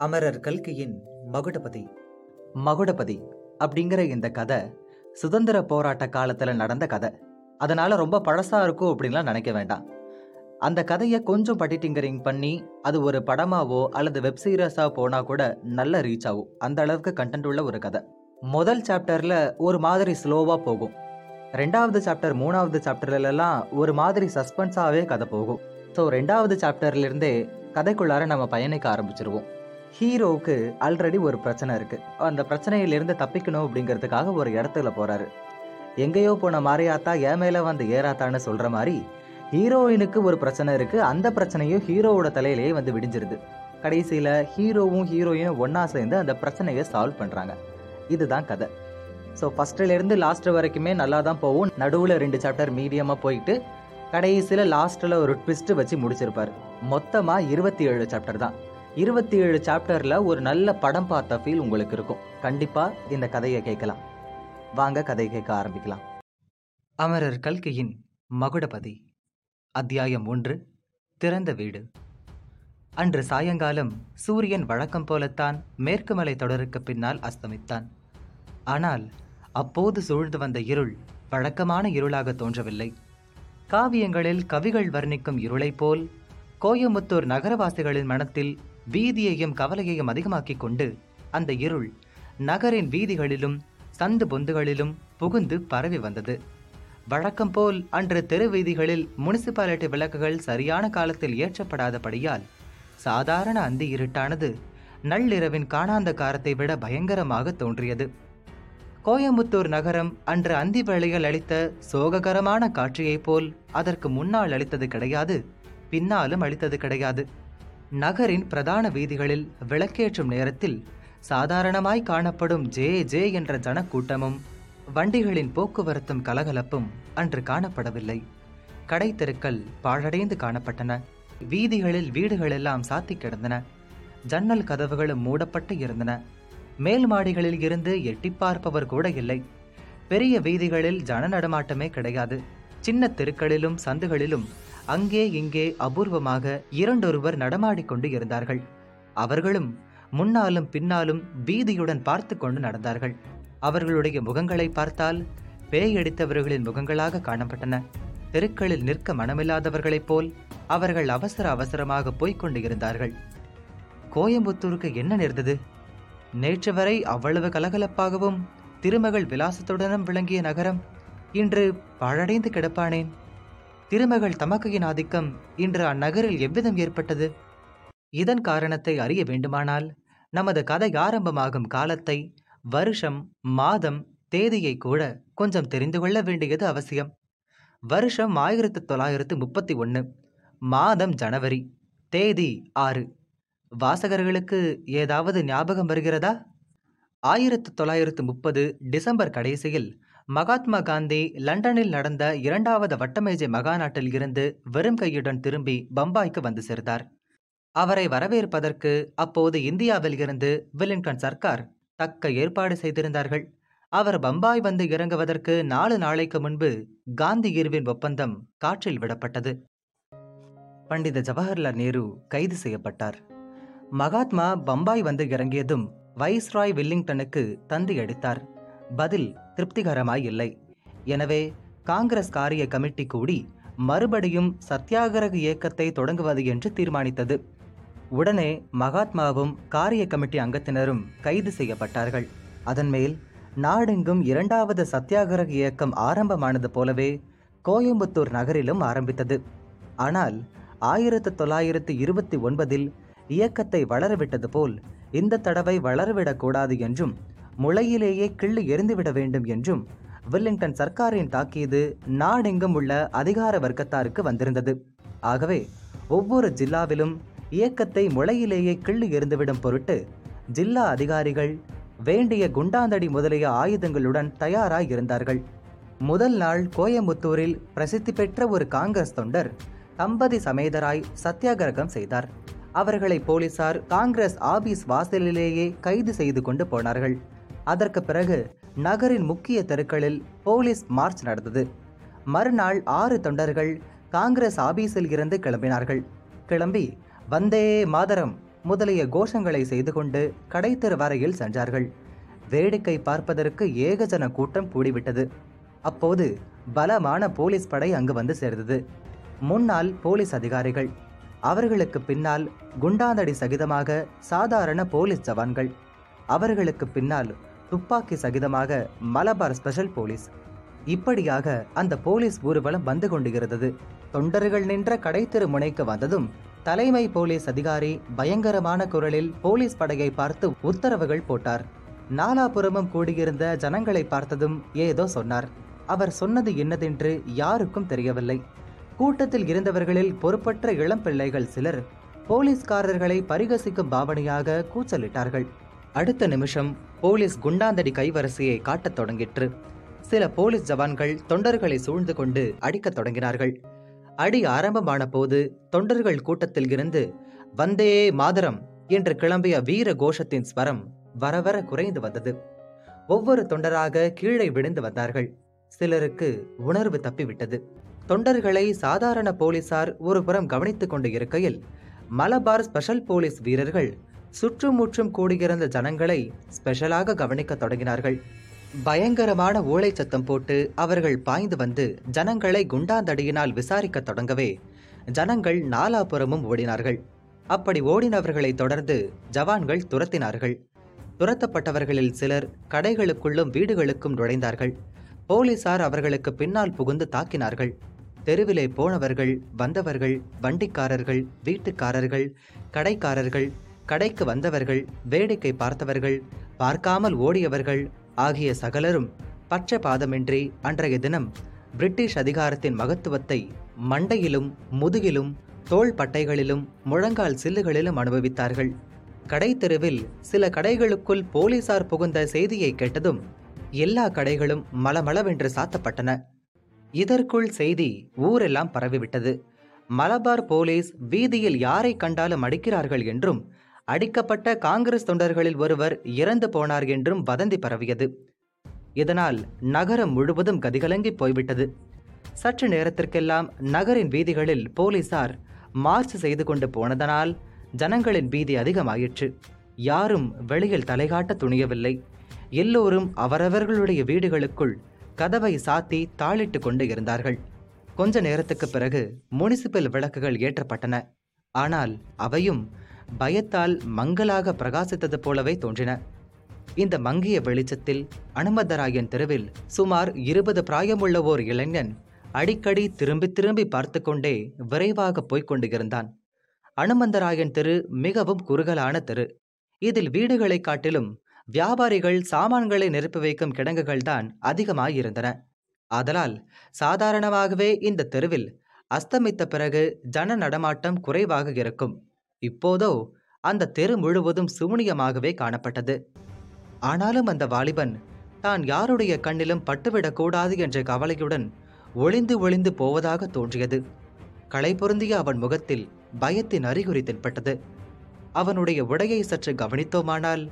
அமரர் கல்கியின் மகுடபதி. மகுடபதி அப்படிங்கிற இந்த கதை சுதந்திர போராட்ட காலத்தில் நடந்த கதை. அதனால ரொம்ப பழசாக இருக்கும் அப்படின்லாம் நினைக்க வேண்டாம். அந்த கதையை கொஞ்சம் படிட்டிங்கரிங் பண்ணி அது ஒரு படமாவோ அல்லது வெப் சீரியஸாக போனால் கூட நல்ல ரீச் ஆகும். அந்த அளவுக்கு கண்டென்ட் உள்ள ஒரு கதை. முதல் சாப்டரில் ஒரு மாதிரி ஸ்லோவாக போகும். ரெண்டாவது சாப்டர் மூணாவது சாப்டர்லலாம் ஒரு மாதிரி சஸ்பென்ஸாகவே கதை போகும். ஸோ ரெண்டாவது சாப்டர்லேருந்தே கதைக்குள்ளார நம்ம பயணிக்க ஆரம்பிச்சிருவோம். ஹீரோவுக்கு ஆல்ரெடி ஒரு பிரச்சனை இருக்குது அந்த பிரச்சனையிலிருந்து தப்பிக்கணும் அப்படிங்கிறதுக்காக ஒரு இடத்துல போகிறாரு எங்கேயோ போன மாரியாத்தா ஏன் மேலே வந்து ஏறாத்தான்னு சொல்கிற மாதிரி ஹீரோயினுக்கு ஒரு பிரச்சனை இருக்குது அந்த பிரச்சனையும் ஹீரோவோட தலையிலேயே வந்து விடிஞ்சிருது. கடைசியில் ஹீரோவும் ஹீரோயினும் ஒன்றா சேர்ந்து அந்த பிரச்சனையை சால்வ் பண்ணுறாங்க இதுதான் கதை. ஸோ ஃபர்ஸ்ட்லேருந்து லாஸ்ட் வரைக்குமே நல்லா தான் போகும் நடுவில் ரெண்டு சாப்டர் மீடியமாக போயிட்டு கடைசியில் லாஸ்ட்டில் ஒரு ட்விஸ்ட்டு வச்சு முடிச்சிருப்பார். மொத்தமாக இருபத்தி ஏழு சாப்டர் தான். இருபத்தி ஏழு சாப்டரில் ஒரு நல்ல படம் பார்த்த ஃபீல் உங்களுக்கு இருக்கும். கண்டிப்பாக இந்த கதையை கேட்கலாம். வாங்க கதை கேட்க ஆரம்பிக்கலாம். அமரர் கல்கையின் மகுடபதி அத்தியாயம் ஒன்று திறந்த வீடு. அன்று சாயங்காலம் சூரியன் வழக்கம் போலத்தான் மேற்கு மலை தொடருக்கு பின்னால் அஸ்தமித்தான். ஆனால் அப்போது சூழ்ந்து வந்த இருள் வழக்கமான இருளாக தோன்றவில்லை. காவியங்களில் கவிகள் வர்ணிக்கும் இருளைப் போல் கோயமுத்தூர் நகரவாசிகளின் மனத்தில் வீதியையும் கவலையையும் அதிகமாக்கிக் கொண்டு அந்த இருள் நகரின் வீதிகளிலும் சந்து பொந்துகளிலும் புகுந்து பரவி வந்தது. வழக்கம் போல் அன்று தெரு வீதிகளில் முனிசிபாலிட்டி விளக்குகள் சரியான காலத்தில் ஏற்றப்படாதபடியால் சாதாரண அந்தி இருட்டானது நள்ளிரவின் காணாந்த காரத்தை விட பயங்கரமாக தோன்றியது. கோயம்புத்தூர் நகரம் அன்று அந்தி வேளையில் அளித்த சோககரமான காட்சியைப் போல் அதற்கு முன்னால் அளித்தது கிடையாது பின்னாலும் அளித்தது கிடையாது. நகரின் பிரதான வீதிகளில் விளக்கேற்றும் நேரத்தில் சாதாரணமாய் காணப்படும் ஜே ஜே என்ற ஜனக்கூட்டமும் வண்டிகளின் போக்குவரத்தும் கலகலப்பும் அன்று காணப்படவில்லை. கடை தெருக்கள் பாழடைந்து காணப்பட்டன. வீதிகளில் வீடுகளெல்லாம் சாத்தி கிடந்தன. ஜன்னல் கதவுகளும் மூடப்பட்டு இருந்தன. மேல் மாடிகளில் இருந்து எட்டி பார்ப்பவர் கூட இல்லை. பெரிய வீதிகளில் ஜன நடமாட்டமே கிடையாது. சின்ன தெருக்களிலும் சந்துகளிலும் அங்கே இங்கே அபூர்வமாக இரண்டொருவர் நடமாடிக்கொண்டு இருந்தார்கள். அவர்களும் முன்னாலும் பின்னாலும் பீதியுடன் பார்த்து கொண்டு நடந்தார்கள். அவர்களுடைய முகங்களை பார்த்தால் பேயடித்தவர்களின் முகங்களாக காணப்பட்டன. தெருக்களில் நிற்க மனமில்லாதவர்களைப் போல் அவர்கள் அவசர அவசரமாக போய்கொண்டு இருந்தார்கள். கோயம்புத்தூருக்கு என்ன நேர்ந்தது? நேற்று வரை அவ்வளவு கலகலப்பாகவும் திருமகள் விலாசத்துடனும் விளங்கிய நகரம் இன்று பழடைந்து கிடப்பானேன்? திருமகள் தமக்கையின் ஆதிக்கம் இன்று அந்நகரில் எவ்விதம் ஏற்பட்டது? இதன் காரணத்தை அறிய வேண்டுமானால் நமது கதை ஆரம்பமாகும் காலத்தை வருஷம் மாதம் தேதியை கூட கொஞ்சம் தெரிந்து கொள்ள வேண்டியது அவசியம். வருஷம் ஆயிரத்தி தொள்ளாயிரத்து முப்பத்தி ஒன்று மாதம் ஜனவரி தேதி ஆறு. வாசகர்களுக்கு ஏதாவது ஞாபகம் வருகிறதா? ஆயிரத்து தொள்ளாயிரத்து முப்பது டிசம்பர் கடைசியில் மகாத்மா காந்தி லண்டனில் நடந்த இரண்டாவது வட்டமேஜை மகாநாட்டில் இருந்து வெறும் கையுடன் திரும்பி பம்பாய்க்கு வந்து சேர்ந்தார். அவரை வரவேற்பதற்கு அப்போது இந்தியாவில் இருந்து வில்லிங்டன் சர்க்கார் தக்க ஏற்பாடு செய்திருந்தார்கள். அவர் பம்பாய் வந்து இறங்குவதற்கு நாலு நாளைக்கு முன்பு காந்தி இர்வின் ஒப்பந்தம் காற்றில் விடப்பட்டது. பண்டித ஜவஹர்லால் நேரு கைது செய்யப்பட்டார். மகாத்மா பம்பாய் வந்து இறங்கியதும் வைஸ்ராய் வில்லிங்டனுக்கு தந்தி அடித்தார். பதில் திருப்திகரமாய் இல்லை எனவே காங்கிரஸ் காரிய கமிட்டி கூடி மறுபடியும் சத்தியாகிரக இயக்கத்தை தொடங்குவது என்று தீர்மானித்தது. உடனே மகாத்மாவும் காரிய கமிட்டி அங்கத்தினரும் கைது செய்யப்பட்டார்கள். அதன்மேல் நாடெங்கும் இரண்டாவது சத்தியாகிரக இயக்கம் ஆரம்பமானது போலவே கோயம்புத்தூர் நகரிலும் ஆரம்பித்தது. ஆனால் ஆயிரத்து தொள்ளாயிரத்து இருபத்தி ஒன்பதில் இயக்கத்தை வளரவிட்டது போல் இந்த தடவை வளரவிடக்கூடாது என்றும் முளையிலேயே கிள்ளி எரிந்துவிட வேண்டும் என்றும் வில்லிங்டன் சர்க்காரின் தாக்கியது நாடெங்கும் உள்ள அதிகார வர்க்கத்தாருக்கு வந்திருந்தது. ஆகவே ஒவ்வொரு ஜில்லாவிலும் இயக்கத்தை முளையிலேயே கிள்ளி எறிந்துவிடும் பொருட்டு ஜில்லா அதிகாரிகள் வேண்டிய குண்டாந்தடி முதலிய ஆயுதங்களுடன் தயாராய் இருந்தார்கள். முதல் நாள் கோயம்புத்தூரில் பிரசித்தி பெற்ற ஒரு காங்கிரஸ் தொண்டர் தம்பதி சமேதராய் சத்தியாகிரகம் செய்தார். அவர்களை போலீசார் காங்கிரஸ் ஆபீஸ் வாசலிலேயே கைது செய்து கொண்டு போனார்கள். அதற்கு பிறகு நகரின் முக்கிய தெருக்களில் போலீஸ் மார்ச் நடந்தது. மறுநாள் ஆறு தொண்டர்கள் காங்கிரஸ் ஆபீஸில் இருந்து கிளம்பினார்கள். கிளம்பி வந்தே மாதரம் முதலிய கோஷங்களை செய்து கொண்டு கடைத்தெரு வரையில் சென்றார்கள். வேடிக்கை பார்ப்பதற்கு ஏகஜன கூட்டம் கூடிவிட்டது. அப்போது பலமான போலீஸ் படை அங்கு வந்து சேர்ந்தது. முன்னாள் போலீஸ் அதிகாரிகள் அவர்களுக்கு பின்னால் குண்டாந்தடி சகிதமாக சாதாரண போலீஸ் ஜவான்கள் அவர்களுக்கு பின்னால் துப்பாக்கி சகிதமாக மலபார் ஸ்பெஷல் போலீஸ். இப்படியாக அந்த போலீஸ் ஊர்வலம் வந்து கொண்டிருந்தது. தொண்டர்கள் நின்ற கடைத்தெரு முனைக்கு வந்ததும் தலைமை போலீஸ் அதிகாரி பயங்கரமான குரலில் போலீஸ் படையை பார்த்து உத்தரவுகள் போட்டார். நாலாபுறமும் கூடியிருந்த ஜனங்களை பார்த்ததும் ஏதோ சொன்னார். அவர் சொன்னது என்னதென்று யாருக்கும் தெரியவில்லை. கூட்டத்தில் இருந்தவர்களில் பொறுப்பற்ற இளம் பிள்ளைகள் சிலர் போலீஸ்காரர்களை பரிகசிக்கும் பாவனையாக கூச்சலிட்டார்கள். அடுத்த நிமிஷம் போலீஸ் குண்டாந்தடி கைவரிசையை காட்டத் தொடங்கிற்று. சில போலீஸ் ஜவான்கள் தொண்டர்களை சூழ்ந்து கொண்டு அடிக்கத் தொடங்கினார்கள். அடி ஆரம்பமான போது தொண்டர்கள் கூட்டத்தில் இருந்து வந்தே மாதரம் என்று கிளம்பிய வீர கோஷத்தின் ஸ்வரம் வரவர குறைந்து வந்தது. ஒவ்வொரு தொண்டராக கீழே விழுந்து வந்தார்கள். சிலருக்கு உணர்வு தப்பிவிட்டது. தொண்டர்களை சாதாரண போலீசார் ஒருபுறம் கவனித்துக் கொண்டு இருக்கையில் மலபார் ஸ்பெஷல் போலீஸ் வீரர்கள் சுற்றுமுற்றும் கூடியிருந்த ஜனங்களை ஸ்பெஷலாக கவனிக்க தொடங்கினார்கள். பயங்கரமான ஓலை சத்தம் போட்டு அவர்கள் பாய்ந்து வந்து ஜனங்களை குண்டாந்தடியினால் விசாரிக்க தொடங்கவே ஜனங்கள் நாலாபுறமும் ஓடினார்கள். அப்படி ஓடினவர்களை தொடர்ந்து ஜவான்கள் துரத்தினார்கள். துரத்தப்பட்டவர்களில் சிலர் கடைகளுக்குள்ளும் வீடுகளுக்கும் நுழைந்தார்கள். போலீசார் அவர்களுக்கு பின்னால் புகுந்து தாக்கினார்கள். தெருவிலே போனவர்கள் வந்தவர்கள் வண்டிக்காரர்கள் வீட்டுக்காரர்கள் கடைக்காரர்கள் கடைக்கு வந்தவர்கள் வேடிக்கை பார்த்தவர்கள் பார்க்காமல் ஓடியவர்கள் ஆகிய சகலரும் பட்சபாதமின்றி அன்றைய தினம் பிரிட்டிஷ் அதிகாரத்தின் மகத்துவத்தை மண்டையிலும் முதுகிலும் தோள் பட்டைகளிலும் முழங்கால் சில்லுகளிலும் அனுபவித்தார்கள். கடைத்தெருவில் சில கடைகளுக்குள் போலீசார் புகுந்த செய்தியை கேட்டதும் எல்லா கடைகளும் மளமளவென்று சாத்தப்பட்டன. இதற்குள் செய்தி ஊரெல்லாம் பரவிவிட்டது. மலபார் போலீஸ் வீதியில் யாரை கண்டாலும் அடிக்கிறார்கள் என்றும் அடிக்கப்பட்ட காங்கிரஸ் தொண்டர்களில் ஒருவர் இறந்து போனார் என்றும் வதந்தி பரவியது. இதனால் நகரம் முழுவதும் கதிகலங்கி போய்விட்டது. சற்று நேரத்திற்கெல்லாம் நகரின் வீதிகளில் போலீசார் மார்ச் செய்து கொண்டு போனதனால் ஜனங்களின் பீதி அதிகமாயிற்று. யாரும் வெளியில் தலைகாட்ட துணியவில்லை. எல்லோரும் அவரவர்களுடைய வீடுகளுக்குள் கதவை சாத்தி தாளிட்டு கொண்டு இருந்தார்கள். கொஞ்ச நேரத்துக்கு பிறகு முனிசிபல் விளக்குகள் ஏற்றப்பட்டன. ஆனால் அவையும் பயத்தால் மங்கலாக பிரகாசித்தது போலவே தோன்றின. இந்த மங்கிய வெளிச்சத்தில் அனுமதராயன் தெருவில் சுமார் இருபது பிராயமுள்ள ஓர் இளைஞன் அடிக்கடி திரும்பி திரும்பி பார்த்து கொண்டே விரைவாக போய்க் கொண்டிருந்தான். அனுமந்தராயன் தெரு மிகவும் குறுகலான தெரு. இதில் வீடுகளைக் காட்டிலும் வியாபாரிகள் சாமான்களை நிரப்பி வைக்கும் கிடங்குகள்தான் அதிகமாயிருந்தன. ஆதலால் சாதாரணமாகவே இந்த தெருவில் அஸ்தமித்த பிறகு ஜன நடமாட்டம் குறைவாக இருக்கும். இப்போதோ அந்த தெரு முழுவதும் சூனியமாகவே காணப்பட்டது. ஆனாலும் அந்த வாலிபன் தான் யாருடைய கண்ணிலும் பட்டுவிடக்கூடாது என்ற கவலையுடன் ஒளிந்து ஒளிந்து போவதாக தோன்றியது. களை பொருந்திய அவன் முகத்தில் பயத்தின் அறிகுறி தென்பட்டது. அவனுடைய உடையை சற்று கவனித்தோமானால்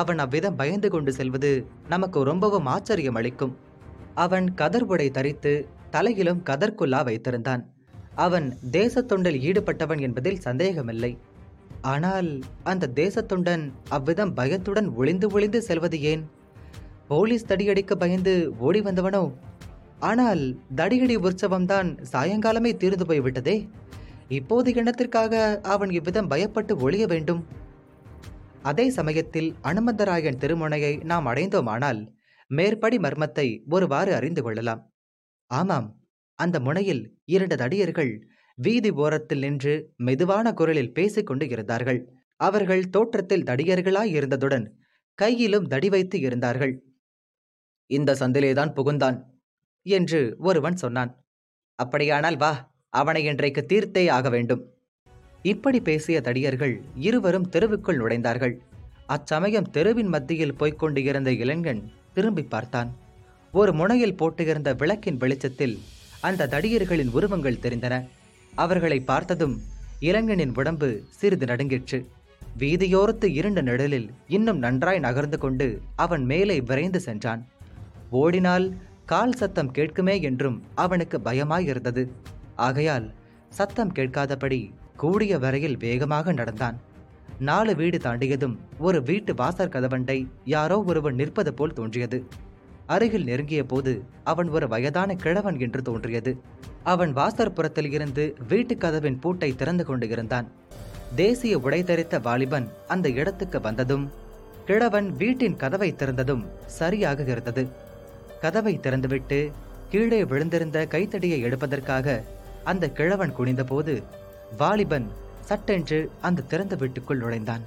அவன் அவ்விதம் பயந்து கொண்டு செல்வது நமக்கு ரொம்பவும் ஆச்சரியம் அளிக்கும். அவன் கதர் உடை தரித்து தலையிலும் கதர்குல்லா வைத்திருந்தான். அவன் தேசத்தொண்டில் ஈடுபட்டவன் என்பதில் சந்தேகமில்லை. ஆனால் அந்த தேசத்துடன் அவ்விதம் பயத்துடன் ஒளிந்து ஒளிந்து செல்வது ஏன்? போலீஸ் தடியடிக்க பயந்து ஓடி வந்தவனோ? ஆனால் தடியடி உற்சவம்தான் சாயங்காலமே தீர்ந்து போய்விட்டதே. இப்போது எண்ணத்திற்காக அவன் இவ்விதம் பயப்பட்டு ஒளிய வேண்டும்? அதே சமயத்தில் அனுமந்தராயன் திருமுனையை நாம் அடைந்தோமானால் மேற்படி மர்மத்தை ஒருவாறு அறிந்து கொள்ளலாம். ஆமாம் அந்த முனையில் இரண்டு தடியர்கள் வீதி ஓரத்தில் நின்று மெதுவான குரலில் பேசிக் கொண்டு இருந்தார்கள். அவர்கள் தோற்றத்தில் தடியர்களாய் இருந்ததுடன் கையிலும் தடி வைத்து இருந்தார்கள். இந்த சந்திலேதான் புகுந்தான் என்று ஒருவன் சொன்னான். அப்படியானால் வா அவனை இன்றைக்கு தீர்த்தே ஆக வேண்டும். இப்படி பேசிய தடியர்கள் இருவரும் தெருவுக்குள் நுழைந்தார்கள். அச்சமயம் தெருவின் மத்தியில் போய்க் கொண்டு இருந்த இளைஞன் திரும்பி பார்த்தான். ஒரு முனையில் போட்டிருந்த விளக்கின் வெளிச்சத்தில் அந்த தடியர்களின் உருவங்கள் தெரிந்தன. அவர்களை பார்த்ததும் இளைஞனின் உடம்பு சிறிது நடுங்கிற்று. வீதியோரத்து இருண்ட நிழலில் இன்னும் நன்றாய் நகர்ந்து கொண்டு அவன் மேலே விரைந்து சென்றான். ஓடினால் கால் சத்தம் கேட்குமே என்றும் அவனுக்கு பயமாயிருந்தது. ஆகையால் சத்தம் கேட்காதபடி கூடிய வரையில் வேகமாக நடந்தான். நாலு வீடு தாண்டியதும் ஒரு வீட்டு வாசற் கதவண்டை யாரோ ஒருவன் நிற்பது போல் தோன்றியது. அருகில் நெருங்கிய போது அவன் ஒரு வயதான கிழவன் என்று தோன்றியது. அவன் வாசற்புறத்தில் இருந்து வீட்டுக் கதவின் பூட்டை திறந்து கொண்டு இருந்தான். தேசிய உடை தரித்த வாலிபன் அந்த இடத்துக்கு வந்ததும் கிழவன் வீட்டின் கதவை திறந்ததும் சரியாக இருந்தது. கதவை திறந்துவிட்டு கீழே விழுந்திருந்த கைத்தடியை எடுப்பதற்காக அந்த கிழவன் குனிந்தபோது வாலிபன் சட்டென்று அந்த திறந்த வீட்டுக்குள் நுழைந்தான்.